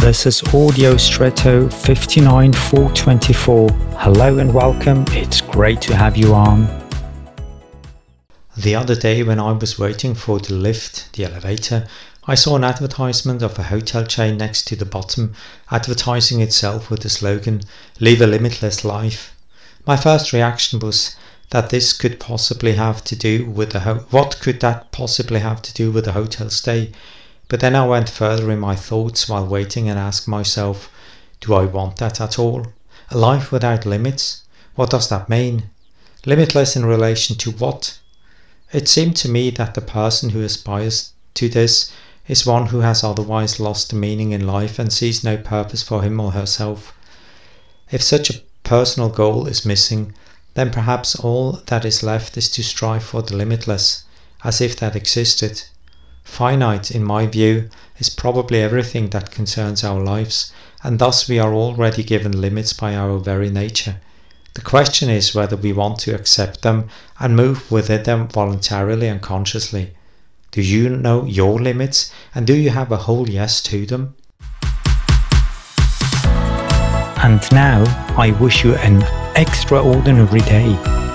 This is Audio Stretto 59424. Hello and welcome. It's great to have you on. The other day, when I was waiting for the lift, the elevator, I saw an advertisement of a hotel chain next to the bottom, advertising itself with the slogan, Live a Limitless Life. My first reaction was that this could possibly have to do with the ho- what could that possibly have to do with a hotel stay? But then I went further in my thoughts while waiting and asked myself, do I want that at all? A life without limits? What does that mean? Limitless in relation to what? It seemed to me that the person who aspires to this is one who has otherwise lost the meaning in life and sees no purpose for him or herself. If such a personal goal is missing, then perhaps all that is left is to strive for the limitless, as if that existed. Finite, in my view, is probably everything that concerns our lives, and thus we are already given limits by our very nature. The question is whether we want to accept them and move within them voluntarily and consciously. Do you know your limits and do you have a whole yes to them? And now I wish you an extraordinary day.